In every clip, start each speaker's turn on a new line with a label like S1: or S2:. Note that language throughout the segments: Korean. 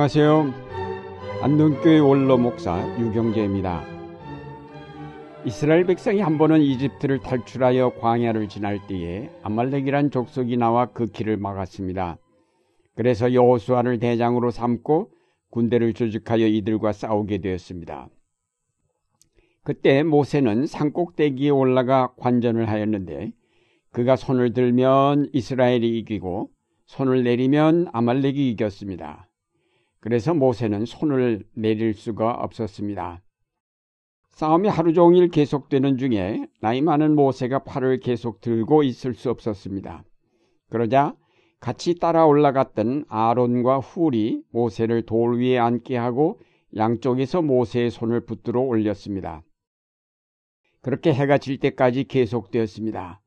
S1: 안녕하세요. 안동교회 원로 목사 유경재입니다. 이스라엘 백성이 한 번은 이집트를 탈출하여 광야를 지날 때에 아말렉이란 족속이 나와 그 길을 막았습니다. 그래서 여호수아를 대장으로 삼고 군대를 조직하여 이들과 싸우게 되었습니다. 그때 모세는 산꼭대기에 올라가 관전을 하였는데 그가 손을 들면 이스라엘이 이기고 손을 내리면 아말렉이 이겼습니다. 그래서 모세는 손을 내릴 수가 없었습니다. 싸움이 하루 종일 계속되는 중에 나이 많은 모세가 팔을 계속 들고 있을 수 없었습니다. 그러자 같이 따라 올라갔던 아론과 훌이 모세를 돌 위에 앉게 하고 양쪽에서 모세의 손을 붙들어 올렸습니다. 그렇게 해가 질 때까지 계속되었습니다.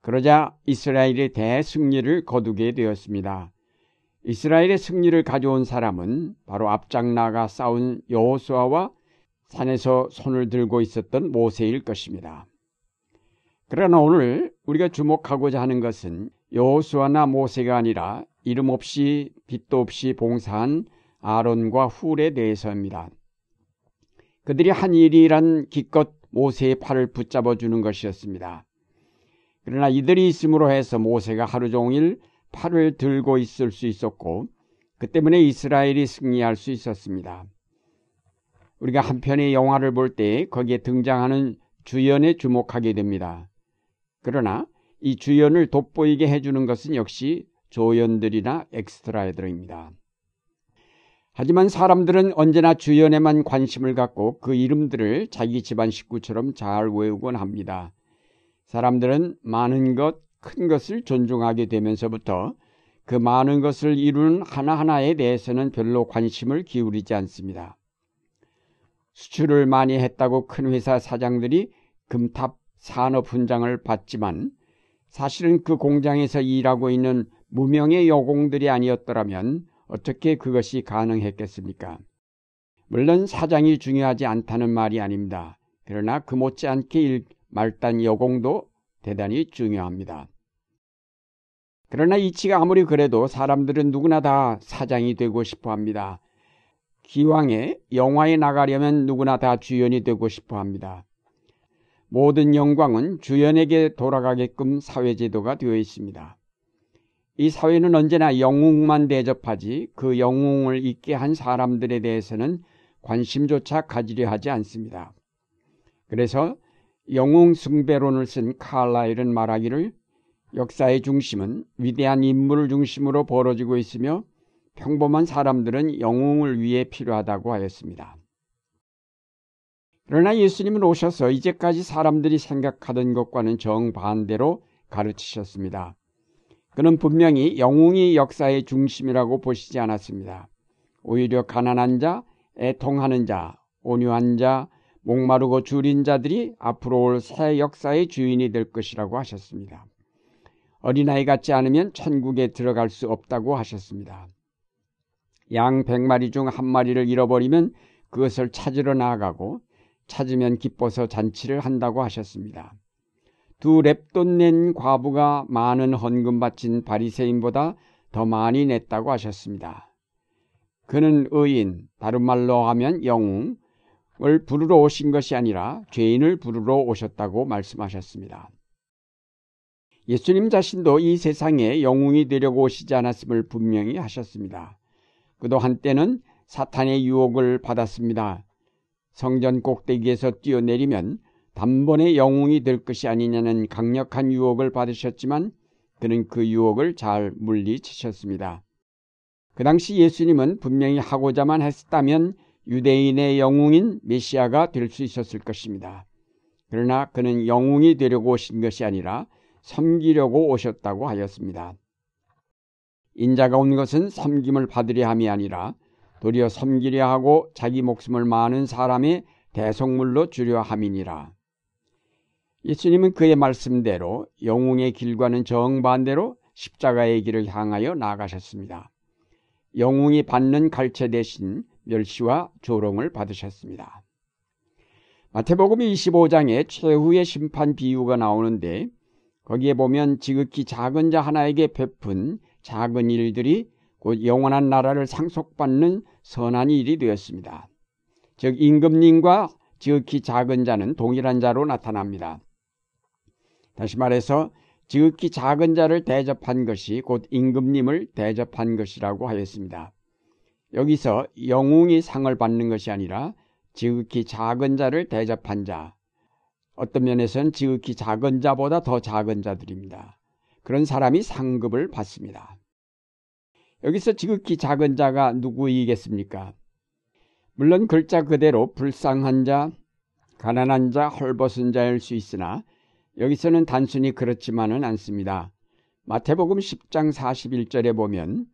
S1: 그러자 이스라엘의 대승리를 거두게 되었습니다. 이스라엘의 승리를 가져온 사람은 바로 앞장 나가 싸운 여호수아와 산에서 손을 들고 있었던 모세일 것입니다. 그러나 오늘 우리가 주목하고자 하는 것은 여호수아나 모세가 아니라 이름 없이 빛도 없이 봉사한 아론과 훌에 대해서입니다. 그들이 한 일이란 기껏 모세의 팔을 붙잡아 주는 것이었습니다. 그러나 이들이 있음으로 해서 모세가 하루 종일 팔을 들고 있을 수 있었고 그 때문에 이스라엘이 승리할 수 있었습니다. 우리가 한편의 영화를 볼 때 거기에 등장하는 주연에 주목하게 됩니다. 그러나 이 주연을 돋보이게 해주는 것은 역시 조연들이나 엑스트라들입니다. 하지만 사람들은 언제나 주연에만 관심을 갖고 그 이름들을 자기 집안 식구처럼 잘 외우곤 합니다. 사람들은 많은 것, 큰 것을 존중하게 되면서부터 그 많은 것을 이루는 하나하나에 대해서는 별로 관심을 기울이지 않습니다. 수출을 많이 했다고 큰 회사 사장들이 금탑 산업 훈장을 받지만 사실은 그 공장에서 일하고 있는 무명의 여공들이 아니었더라면 어떻게 그것이 가능했겠습니까? 물론 사장이 중요하지 않다는 말이 아닙니다. 그러나 그 못지않게 말단 여공도 대단히 중요합니다. 그러나 이치가 아무리 그래도 사람들은 누구나 다 사장이 되고 싶어 합니다. 기왕에 영화에 나가려면 누구나 다 주연이 되고 싶어 합니다. 모든 영광은 주연에게 돌아가게끔 사회제도가 되어 있습니다. 이 사회는 언제나 영웅만 대접하지 그 영웅을 잊게 한 사람들에 대해서는 관심조차 가지려 하지 않습니다. 그래서 영웅 숭배론을 쓴 칼라일은 말하기를 역사의 중심은 위대한 인물을 중심으로 벌어지고 있으며 평범한 사람들은 영웅을 위해 필요하다고 하였습니다. 그러나 예수님은 오셔서 이제까지 사람들이 생각하던 것과는 정반대로 가르치셨습니다. 그는 분명히 영웅이 역사의 중심이라고 보시지 않았습니다. 오히려 가난한 자, 애통하는 자, 온유한 자, 목마르고 줄인 자들이 앞으로 올 새 역사의 주인이 될 것이라고 하셨습니다. 어린아이 같지 않으면 천국에 들어갈 수 없다고 하셨습니다. 양 백마리 중 한 마리를 잃어버리면 그것을 찾으러 나아가고 찾으면 기뻐서 잔치를 한다고 하셨습니다. 두 랩돈 낸 과부가 많은 헌금 바친 바리새인보다 더 많이 냈다고 하셨습니다. 그는 의인, 다른 말로 하면 영웅, 을 부르러 오신 것이 아니라 죄인을 부르러 오셨다고 말씀하셨습니다. 예수님 자신도 이 세상에 영웅이 되려고 오시지 않았음을 분명히 하셨습니다. 그도 한때는 사탄의 유혹을 받았습니다. 성전 꼭대기에서 뛰어내리면 단번에 영웅이 될 것이 아니냐는 강력한 유혹을 받으셨지만 그는 그 유혹을 잘 물리치셨습니다. 그 당시 예수님은 분명히 하고자만 했다면 유대인의 영웅인 메시아가 될 수 있었을 것입니다. 그러나 그는 영웅이 되려고 오신 것이 아니라 섬기려고 오셨다고 하였습니다. 인자가 온 것은 섬김을 받으려 함이 아니라 도리어 섬기려 하고 자기 목숨을 많은 사람의 대성물로 주려 함이니라. 예수님은 그의 말씀대로 영웅의 길과는 정반대로 십자가의 길을 향하여 나가셨습니다. 영웅이 받는 갈채 대신 멸시와 조롱을 받으셨습니다. 마태복음 25장에 최후의 심판 비유가 나오는데 거기에 보면 지극히 작은 자 하나에게 베푼 작은 일들이 곧 영원한 나라를 상속받는 선한 일이 되었습니다. 즉 임금님과 지극히 작은 자는 동일한 자로 나타납니다. 다시 말해서 지극히 작은 자를 대접한 것이 곧 임금님을 대접한 것이라고 하였습니다. 여기서 영웅이 상을 받는 것이 아니라 지극히 작은 자를 대접한 자, 어떤 면에서는 지극히 작은 자보다 더 작은 자들입니다. 그런 사람이 상급을 받습니다. 여기서 지극히 작은 자가 누구이겠습니까? 물론 글자 그대로 불쌍한 자, 가난한 자, 헐벗은 자일 수 있으나 여기서는 단순히 그렇지만은 않습니다. 마태복음 10장 41절에 보면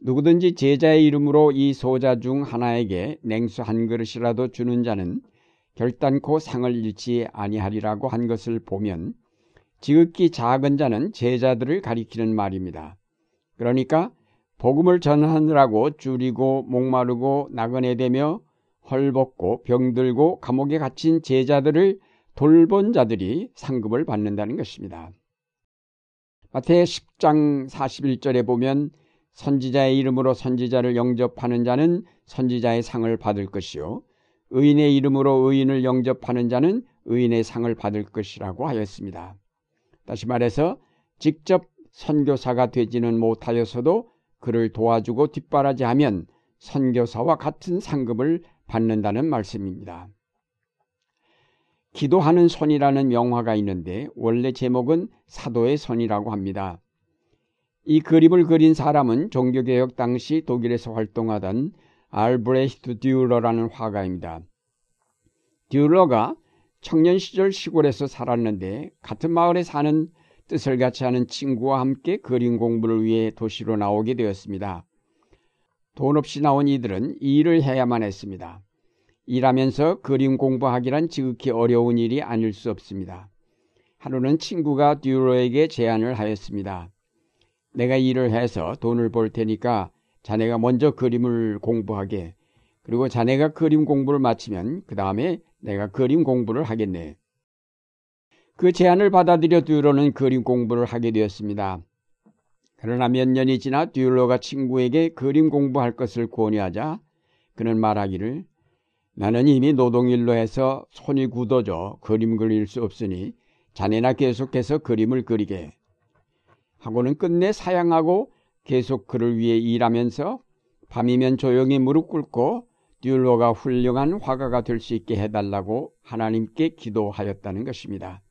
S1: 누구든지 제자의 이름으로 이 소자 중 하나에게 냉수 한 그릇이라도 주는 자는 결단코 상을 잃지 아니하리라고 한 것을 보면 지극히 작은 자는 제자들을 가리키는 말입니다. 그러니까 복음을 전하느라고 줄이고 목마르고 나그네 되며 헐벗고 병들고 감옥에 갇힌 제자들을 돌본 자들이 상급을 받는다는 것입니다. 마태 10장 41절에 보면 선지자의 이름으로 선지자를 영접하는 자는 선지자의 상을 받을 것이요 의인의 이름으로 의인을 영접하는 자는 의인의 상을 받을 것이라고 하였습니다. 다시 말해서 직접 선교사가 되지는 못하여서도 그를 도와주고 뒷바라지하면 선교사와 같은 상급을 받는다는 말씀입니다. 기도하는 손이라는 명화가 있는데 원래 제목은 사도의 손이라고 합니다. 이 그림을 그린 사람은 종교개혁 당시 독일에서 활동하던 알브레히트 듀러라는 화가입니다. 듀러가 청년 시절 시골에서 살았는데 같은 마을에 사는 뜻을 같이 하는 친구와 함께 그림 공부를 위해 도시로 나오게 되었습니다. 돈 없이 나온 이들은 이 일을 해야만 했습니다. 일하면서 그림 공부하기란 지극히 어려운 일이 아닐 수 없습니다. 하루는 친구가 듀로에게 제안을 하였습니다. 내가 일을 해서 돈을 벌 테니까 자네가 먼저 그림을 공부하게 그리고 자네가 그림 공부를 마치면 그 다음에 내가 그림 공부를 하겠네. 그 제안을 받아들여 듀로는 그림 공부를 하게 되었습니다. 그러나 몇 년이 지나 듀로가 친구에게 그림 공부할 것을 권유하자 그는 말하기를 나는 이미 노동일로 해서 손이 굳어져 그림 그릴 수 없으니 자네나 계속해서 그림을 그리게 하고는 끝내 사양하고 계속 그를 위해 일하면서 밤이면 조용히 무릎 꿇고 듀로가 훌륭한 화가가 될 수 있게 해달라고 하나님께 기도하였다는 것입니다.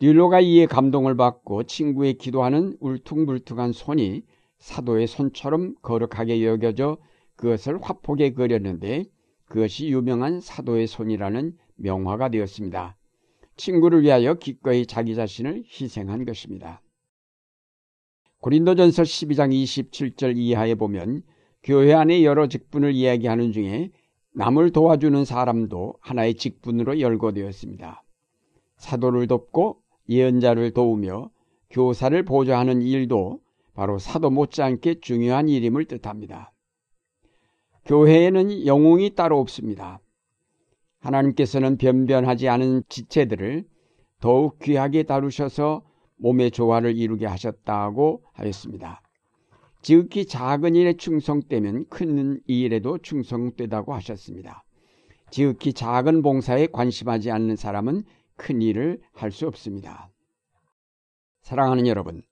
S1: 듀로가 이에 감동을 받고 친구의 기도하는 울퉁불퉁한 손이 사도의 손처럼 거룩하게 여겨져 그것을 화폭에 그렸는데 그것이 유명한 사도의 손이라는 명화가 되었습니다. 친구를 위하여 기꺼이 자기 자신을 희생한 것입니다. 고린도전서 12장 27절 이하에 보면 교회 안의 여러 직분을 이야기하는 중에 남을 도와주는 사람도 하나의 직분으로 열거되었습니다. 사도를 돕고 예언자를 도우며 교사를 보좌하는 일도 바로 사도 못지않게 중요한 일임을 뜻합니다. 교회에는 영웅이 따로 없습니다. 하나님께서는 변변하지 않은 지체들을 더욱 귀하게 다루셔서 몸의 조화를 이루게 하셨다고 하였습니다. 지극히 작은 일에 충성되면 큰 일에도 충성되다고 하셨습니다. 지극히 작은 봉사에 관심하지 않는 사람은 큰 일을 할 수 없습니다. 사랑하는 여러분,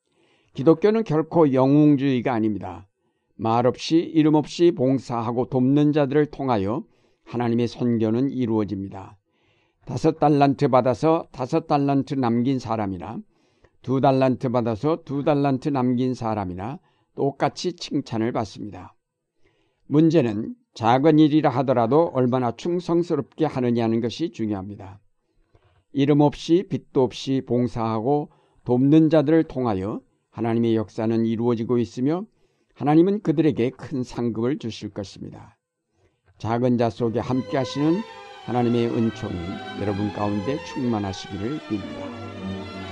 S1: 기독교는 결코 영웅주의가 아닙니다. 말없이 이름 없이 봉사하고 돕는 자들을 통하여 하나님의 선교는 이루어집니다. 다섯 달란트 받아서 다섯 달란트 남긴 사람이나 두 달란트 받아서 두 달란트 남긴 사람이나 똑같이 칭찬을 받습니다. 문제는 작은 일이라 하더라도 얼마나 충성스럽게 하느냐는 것이 중요합니다. 이름 없이 빚도 없이 봉사하고 돕는 자들을 통하여 하나님의 역사는 이루어지고 있으며 하나님은 그들에게 큰 상급을 주실 것입니다. 작은 자 속에 함께 하시는 하나님의 은총이 여러분 가운데 충만하시기를 빕니다.